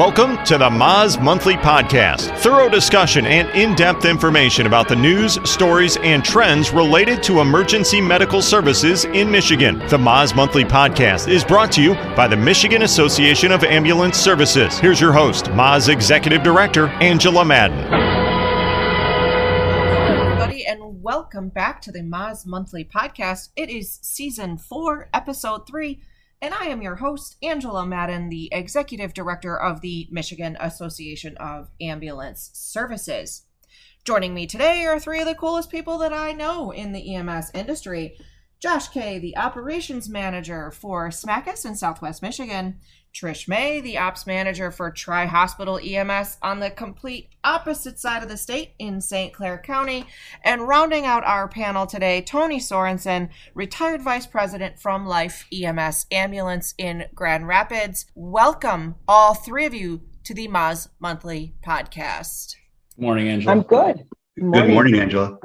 Welcome to the MAAS Monthly Podcast. Thorough discussion and in depth information about the news, stories, and trends related to emergency medical services in Michigan. The MAAS Monthly Podcast is brought to you by the Michigan Association of Ambulance Services. Here's your host, MAAS Executive Director Angela Madden. And welcome back to the MAAS Monthly Podcast. It is season four, episode three and I am your host, Angela Madden, the Executive Director of the Michigan Association of Ambulance Services. Joining me today are three of the coolest people that I know in the EMS industry. Josh Kay, the Operations Manager for SMACUS in Southwest Michigan, Trish May, the Ops Manager for Tri Hospital EMS on the complete opposite side of the state in St. Clair County, and rounding out our panel today, Tony Sorensen, Retired Vice President from Life EMS Ambulance in Grand Rapids. Welcome, all three of you, to the MAAS Monthly Podcast. Good Morning, Angela. I'm good. Good morning, Angela.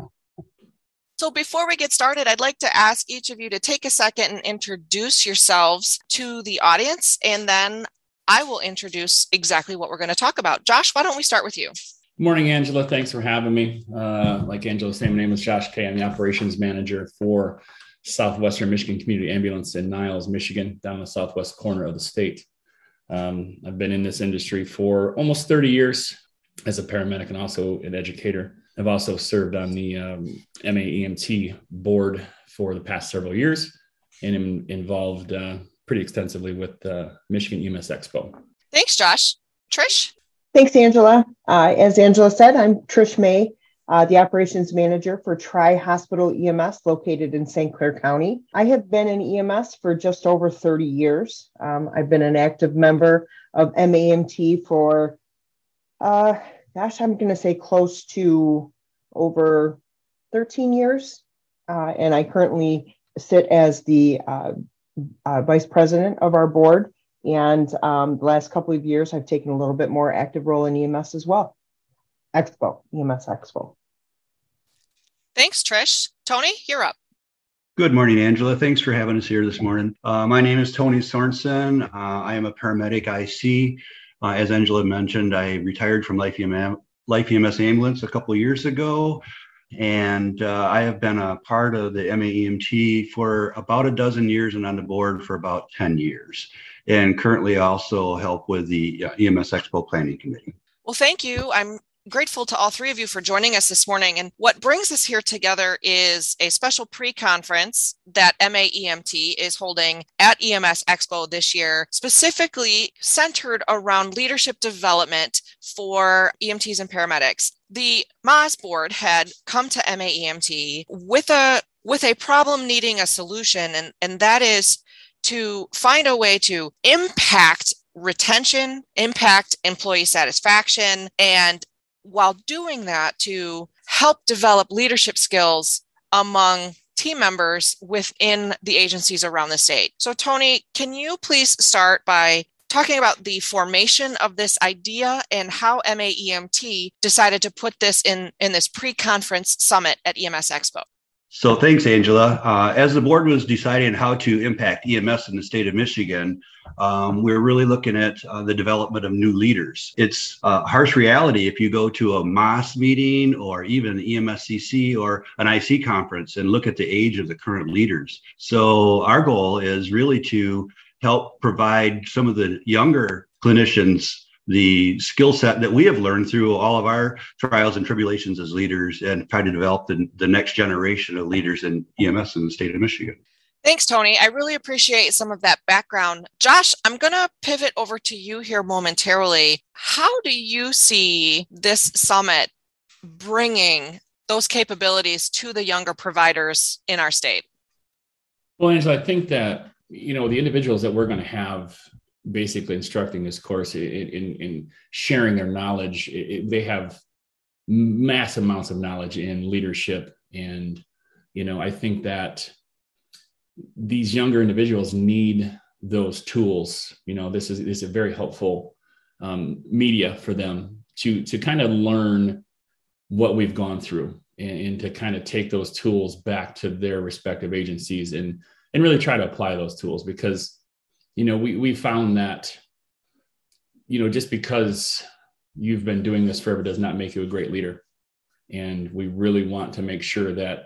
So, before we get started, I'd like to ask each of you to take a second and introduce yourselves to the audience, and then I will introduce exactly what we're going to talk about. Josh, why don't we start with you? Morning, Angela. Thanks for having me. Uh, like Angela said, my name is Josh Kay. I'm the operations manager for Southwestern Michigan Community Ambulance in Niles, Michigan, down the southwest corner of the state. Um, I've been in this industry for almost 30 years as a paramedic and also an educator. I've also served on the um, MAEMT board for the past several years and am involved uh, pretty extensively with uh, Michigan EMS Expo. Thanks, Josh. Trish? Thanks, Angela. Uh, as Angela said, I'm Trish May, uh, the operations manager for Tri Hospital EMS located in St. Clair County. I have been in EMS for just over 30 years. Um, I've been an active member of MAEMT for uh, gosh, I'm going to say close to over 13 years. Uh, and I currently sit as the uh, uh, vice president of our board. And um, the last couple of years, I've taken a little bit more active role in EMS as well. Expo, EMS Expo. Thanks, Trish. Tony, you're up. Good morning, Angela. Thanks for having us here this morning. Uh, my name is Tony Sorensen. Uh, I am a paramedic IC. Uh, as Angela mentioned, I retired from Life EMS, Life EMS Ambulance a couple years ago, and uh, I have been a part of the MAEMT for about a dozen years and on the board for about 10 years. And currently, I also help with the uh, EMS Expo Planning Committee. Well, thank you. I'm grateful to all three of you for joining us this morning. And what brings us here together is a special pre conference that MAEMT is holding at EMS Expo this year, specifically centered around leadership development for EMTs and paramedics. The MAAS board had come to MAEMT with a with a problem needing a solution and and that is to find a way to impact retention, impact employee satisfaction, and while doing that to help develop leadership skills among team members within the agencies around the state. So, Tony, can you please start by talking about the formation of this idea and how MAEMT decided to put this in, in this pre conference summit at EMS Expo? So, thanks, Angela. Uh, as the board was deciding how to impact EMS in the state of Michigan, um, we're really looking at uh, the development of new leaders. It's a harsh reality if you go to a MAAS meeting or even EMSCC or an IC conference and look at the age of the current leaders. So, our goal is really to help provide some of the younger clinicians the skill set that we have learned through all of our trials and tribulations as leaders and try to develop the, the next generation of leaders in EMS in the state of Michigan. Thanks, Tony. I really appreciate some of that background. Josh, I'm going to pivot over to you here momentarily. How do you see this summit bringing those capabilities to the younger providers in our state? Well, Angela, I think that, you know, the individuals that we're going to have basically instructing this course in, in, in sharing their knowledge, it, they have mass amounts of knowledge in leadership. And, you know, I think that these younger individuals need those tools. You know, this is, this is a very helpful um, media for them to to kind of learn what we've gone through and, and, to kind of take those tools back to their respective agencies and and really try to apply those tools because you know we we found that you know, just because you've been doing this forever does not make you a great leader. And we really want to make sure that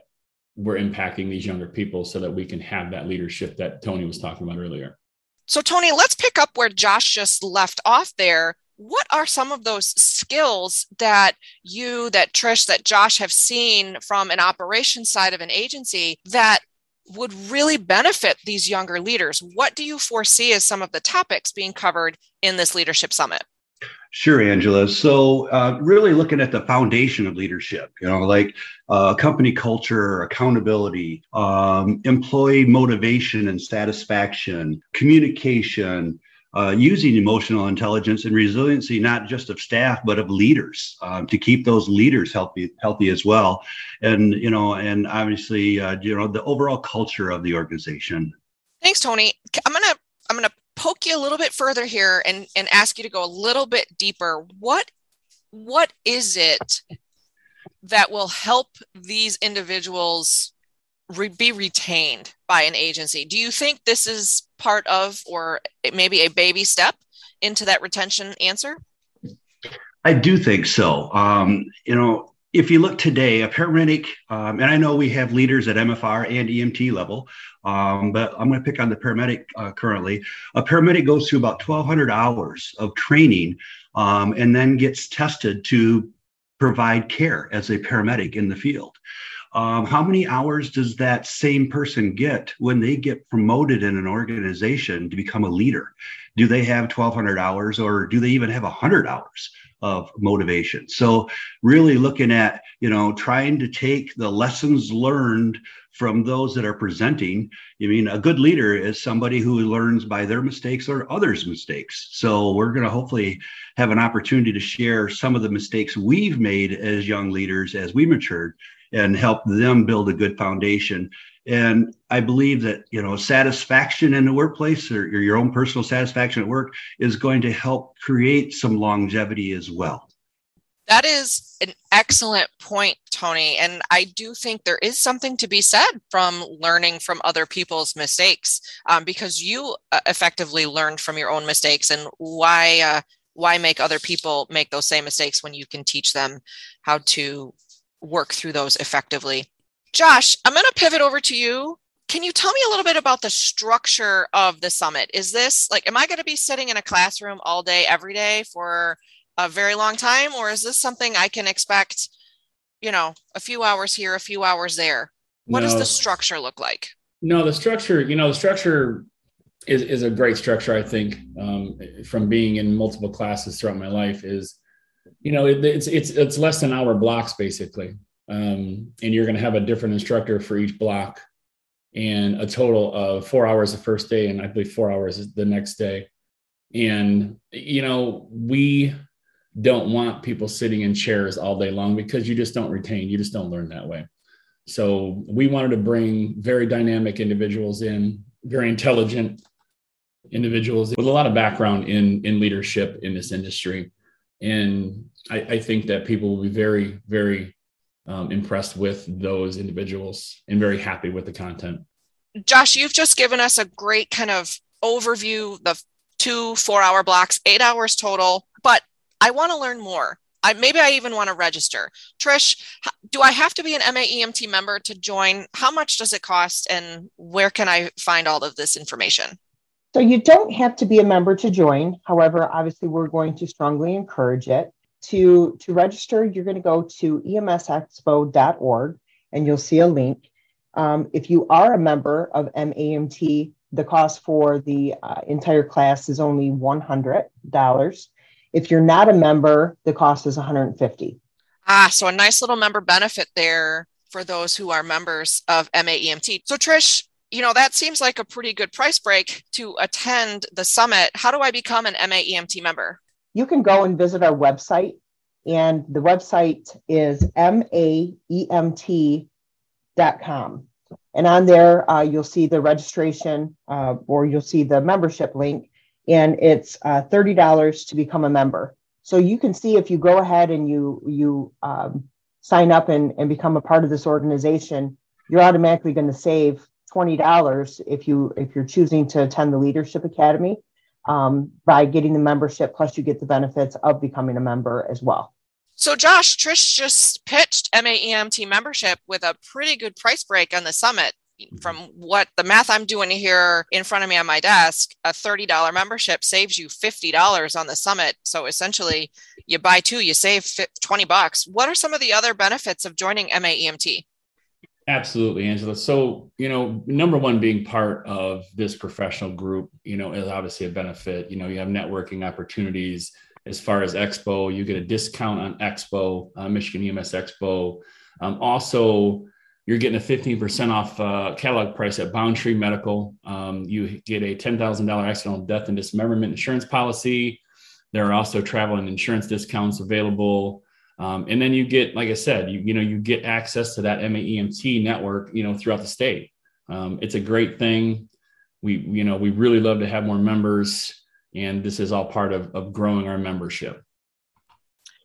we're impacting these younger people so that we can have that leadership that Tony was talking about earlier. So, Tony, let's pick up where Josh just left off there. What are some of those skills that you, that Trish, that Josh have seen from an operations side of an agency that would really benefit these younger leaders? What do you foresee as some of the topics being covered in this leadership summit? Sure, Angela. So, uh, really looking at the foundation of leadership, you know, like uh, company culture, accountability, um, employee motivation and satisfaction, communication, uh, using emotional intelligence and resiliency, not just of staff but of leaders, um, to keep those leaders healthy, healthy as well, and you know, and obviously, uh, you know, the overall culture of the organization. Thanks, Tony. I'm gonna I'm gonna poke you a little bit further here and and ask you to go a little bit deeper. What what is it that will help these individuals re- be retained by an agency? Do you think this is part of, or maybe a baby step into that retention answer? I do think so. Um, you know, if you look today, a paramedic, um, and I know we have leaders at MFR and EMT level, um, but I'm going to pick on the paramedic uh, currently. A paramedic goes through about 1,200 hours of training um, and then gets tested to provide care as a paramedic in the field. Um, how many hours does that same person get when they get promoted in an organization to become a leader? Do they have 1,200 hours or do they even have 100 hours? of motivation. So really looking at, you know, trying to take the lessons learned from those that are presenting. I mean, a good leader is somebody who learns by their mistakes or others' mistakes. So we're going to hopefully have an opportunity to share some of the mistakes we've made as young leaders as we matured and help them build a good foundation. And I believe that, you know, satisfaction in the workplace or your own personal satisfaction at work is going to help create some longevity as well. That is an excellent point, Tony. And I do think there is something to be said from learning from other people's mistakes um, because you uh, effectively learned from your own mistakes. And why, uh, why make other people make those same mistakes when you can teach them how to work through those effectively. Josh, I'm going to pivot over to you. Can you tell me a little bit about the structure of the summit? Is this like, am I going to be sitting in a classroom all day, every day for a very long time? Or is this something I can expect, you know, a few hours here, a few hours there? What no, does the structure look like? No, the structure, you know, the structure is, is a great structure, I think, um, from being in multiple classes throughout my life is you know, it, it's it's it's less than hour blocks basically, um, and you're going to have a different instructor for each block, and a total of four hours the first day, and I believe four hours the next day. And you know, we don't want people sitting in chairs all day long because you just don't retain, you just don't learn that way. So we wanted to bring very dynamic individuals in, very intelligent individuals with a lot of background in in leadership in this industry and I, I think that people will be very, very um, impressed with those individuals and very happy with the content. Josh, you've just given us a great kind of overview the two four hour blocks, eight hours total. But I want to learn more. I, maybe I even want to register. Trish, do I have to be an MAEMT member to join? How much does it cost, and where can I find all of this information? So you don't have to be a member to join. However, obviously, we're going to strongly encourage it. To, to register, you're going to go to emsexpo.org and you'll see a link. Um, if you are a member of MAEMT, the cost for the uh, entire class is only $100. If you're not a member, the cost is 150 Ah, so a nice little member benefit there for those who are members of MAEMT. So, Trish, you know, that seems like a pretty good price break to attend the summit. How do I become an MAEMT member? You can go and visit our website, and the website is maemt.com. And on there, uh, you'll see the registration uh, or you'll see the membership link, and it's uh, $30 to become a member. So you can see if you go ahead and you, you um, sign up and, and become a part of this organization, you're automatically going to save $20 if you if you're choosing to attend the leadership academy um, by getting the membership. Plus, you get the benefits of becoming a member as well. So, Josh, Trish just pitched MAEMT membership with a pretty good price break on the summit. From what the math I'm doing here in front of me on my desk, a $30 membership saves you $50 on the summit. So essentially, you buy two, you save 20 bucks. What are some of the other benefits of joining MAEMT? Absolutely, Angela. So, you know, number one, being part of this professional group, you know, is obviously a benefit. You know, you have networking opportunities as far as Expo. You get a discount on Expo, uh, Michigan EMS Expo. Um, also, you're getting a 15% off uh, catalog price at Boundtree Medical. Um, you get a $10,000 accidental death and dismemberment insurance policy. There are also travel and insurance discounts available. Um, and then you get, like I said, you, you know, you get access to that MAEMT network, you know, throughout the state. Um, it's a great thing. We, you know, we really love to have more members and this is all part of, of growing our membership.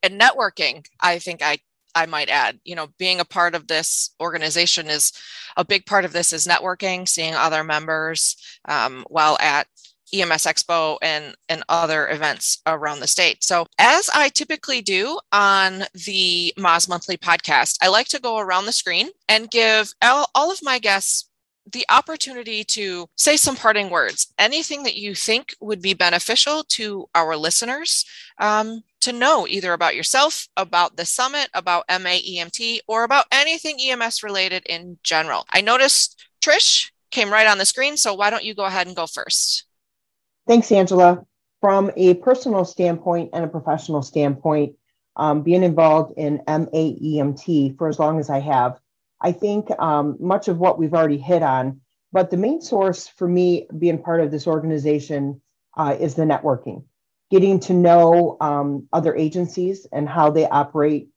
And networking, I think I I might add, you know, being a part of this organization is a big part of this is networking, seeing other members um, while at EMS Expo and, and other events around the state. So, as I typically do on the MAAS Monthly podcast, I like to go around the screen and give all, all of my guests the opportunity to say some parting words, anything that you think would be beneficial to our listeners um, to know either about yourself, about the summit, about MAEMT, or about anything EMS related in general. I noticed Trish came right on the screen, so why don't you go ahead and go first? Thanks, Angela. From a personal standpoint and a professional standpoint, um, being involved in MAEMT for as long as I have, I think um, much of what we've already hit on, but the main source for me being part of this organization uh, is the networking, getting to know um, other agencies and how they operate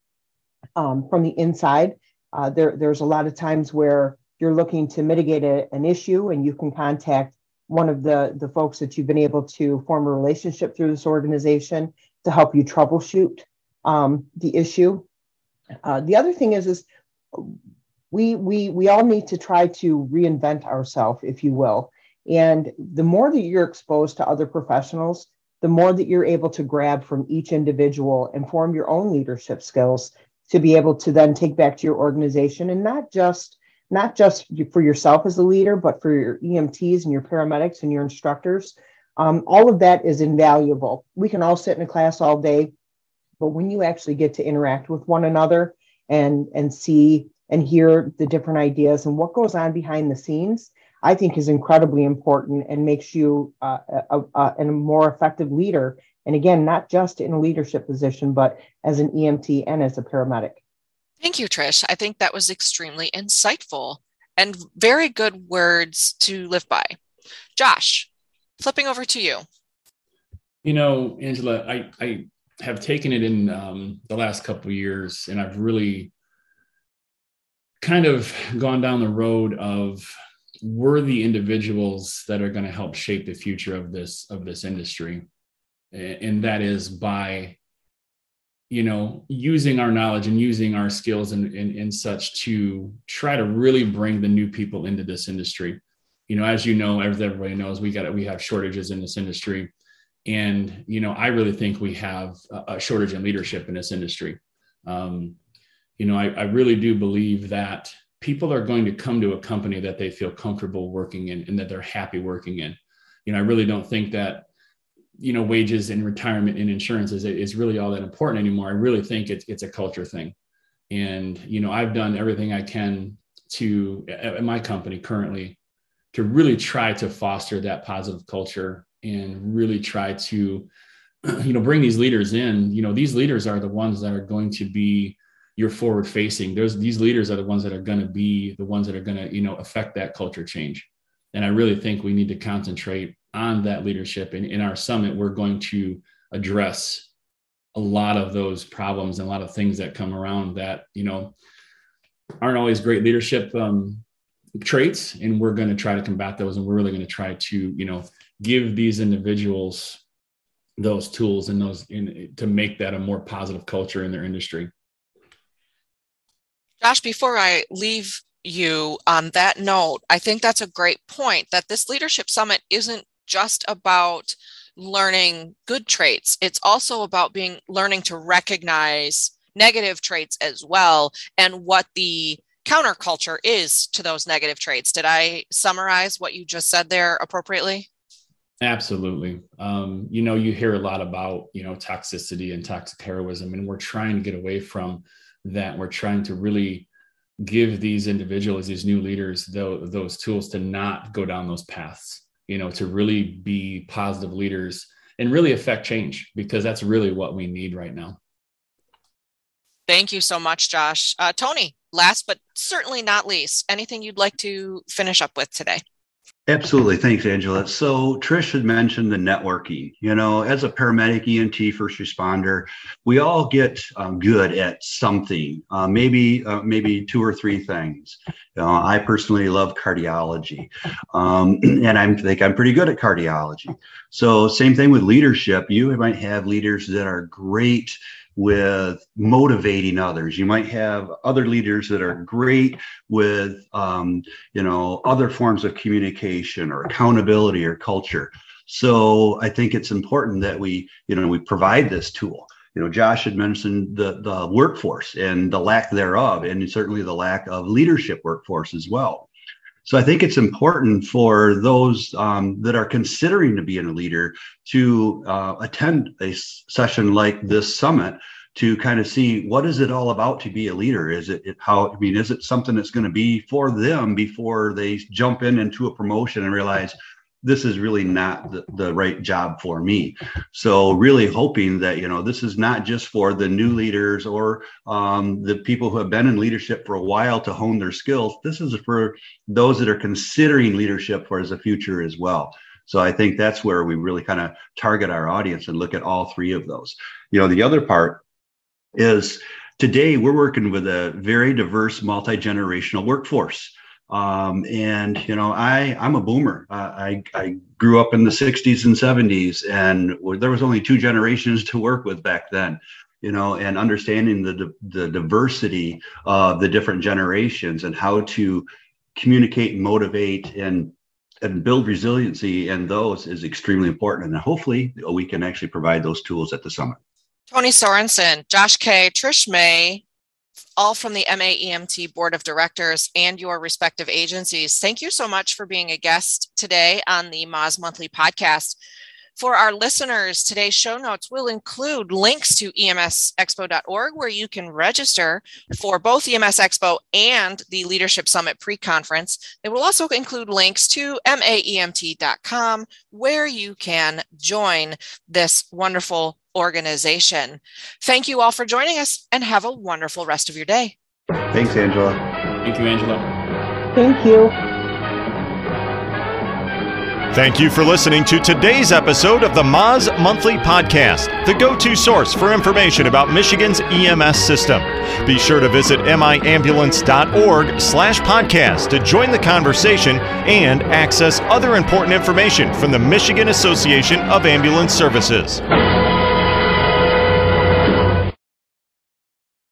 um, from the inside. Uh, there, there's a lot of times where you're looking to mitigate a, an issue and you can contact one of the, the folks that you've been able to form a relationship through this organization to help you troubleshoot um, the issue. Uh, the other thing is, is we we we all need to try to reinvent ourselves, if you will. And the more that you're exposed to other professionals, the more that you're able to grab from each individual and form your own leadership skills to be able to then take back to your organization and not just not just for yourself as a leader, but for your EMTs and your paramedics and your instructors. Um, all of that is invaluable. We can all sit in a class all day, but when you actually get to interact with one another and and see and hear the different ideas and what goes on behind the scenes, I think is incredibly important and makes you uh, a, a, a, more effective leader. And again, not just in a leadership position, but as an EMT and as a paramedic. Thank you, Trish. I think that was extremely insightful and very good words to live by. Josh, flipping over to you. You know, Angela, I, I have taken it in um, the last couple years, and I've really kind of gone down the road of worthy individuals that are going to help shape the future of this of this industry and that is by you know using our knowledge and using our skills and, and, and such to try to really bring the new people into this industry. You know as you know as everybody knows we got we have shortages in this industry. And you know i really think we have a shortage in leadership in this industry. Um, you know, I, I really do believe that people are going to come to a company that they feel comfortable working in and that they're happy working in. You know, I really don't think that, you know, wages and retirement and insurance is, is really all that important anymore. I really think it's, it's a culture thing. And, you know, I've done everything I can to, at my company currently, to really try to foster that positive culture and really try to, you know, bring these leaders in. You know, these leaders are the ones that are going to be you're forward facing those these leaders are the ones that are going to be the ones that are going to you know affect that culture change and i really think we need to concentrate on that leadership and in our summit we're going to address a lot of those problems and a lot of things that come around that you know aren't always great leadership um, traits. And we're going to try to combat those and we're really going to try to you know give these individuals those tools and those in, to make that a more positive culture in their industry. Josh, before I leave you on that note, I think that's a great point that this leadership summit isn't just about learning good traits. It's also about being learning to recognize negative traits as well and what the counterculture is to those negative traits. Did I summarize what you just said there appropriately? Absolutely. Um, you know, you hear a lot about, you know, toxicity and toxic heroism, and we're trying to get away from that. We're trying to really give these individuals, these new leaders, those, those tools to not go down those paths, you know, to really be positive leaders and really affect change because that's really what we need right now. Thank you so much, Josh. Uh, Tony, last but certainly not least, anything you'd like to finish up with today? Absolutely. Thanks, Angela. So Trish had mentioned the networking. You know, as a paramedic, EMT, first responder, we all get um, good at something, uh, maybe uh, maybe two or three things. You know, I personally love cardiology, um, and I think I'm pretty good at cardiology. So same thing with leadership. You might have leaders that are great with motivating others. You might have other leaders that are great with, um, you know, other forms of communication or accountability or culture. So I think it's important that we, you know, we provide this tool. You know, Josh had mentioned the the workforce and the lack thereof, and certainly the lack of leadership workforce as well. So I think it's important for those um, that are considering to be a leader to uh, attend a session like this summit to kind of see what is it all about to be a leader? Is it, it how i mean is it something that's going to be for them before they jump in into a promotion and realize this is really not the, the right job for me. So really hoping that you know this is not just for the new leaders or um, the people who have been in leadership for a while to hone their skills. This is for those that are considering leadership for as a future as well. So i think that's where we really kind of target our audience and look at all three of those. You know the other part is today we're working with a very diverse multi-generational workforce um, and you know i i'm a boomer. Uh, i i grew up in the 60s and 70s and there was only two generations to work with back then you know and understanding the the diversity of the different generations and how to communicate motivate and and build resiliency in those is extremely important. And hopefully we can actually provide those tools at the summit. Tony Sorensen, Josh Kay, Trish May, all from the MAEMT Board of Directors and your respective agencies. Thank you so much for being a guest today on the MAAS Monthly podcast. For our listeners, today's show notes will include links to emsexpo.org where you can register for both EMS Expo and the Leadership Summit pre conference. They will also include links to maemt.com where you can join this wonderful organization. Thank you all for joining us and have a wonderful rest of your day. Thanks, Angela. Thank you, Angela. Thank you. Thank you for listening to today's episode of the MAAS Monthly Podcast, the go to source for information about Michigan's EMS system. Be sure to visit miambulance.org slash podcast to join the conversation and access other important information from the Michigan Association of Ambulance Services.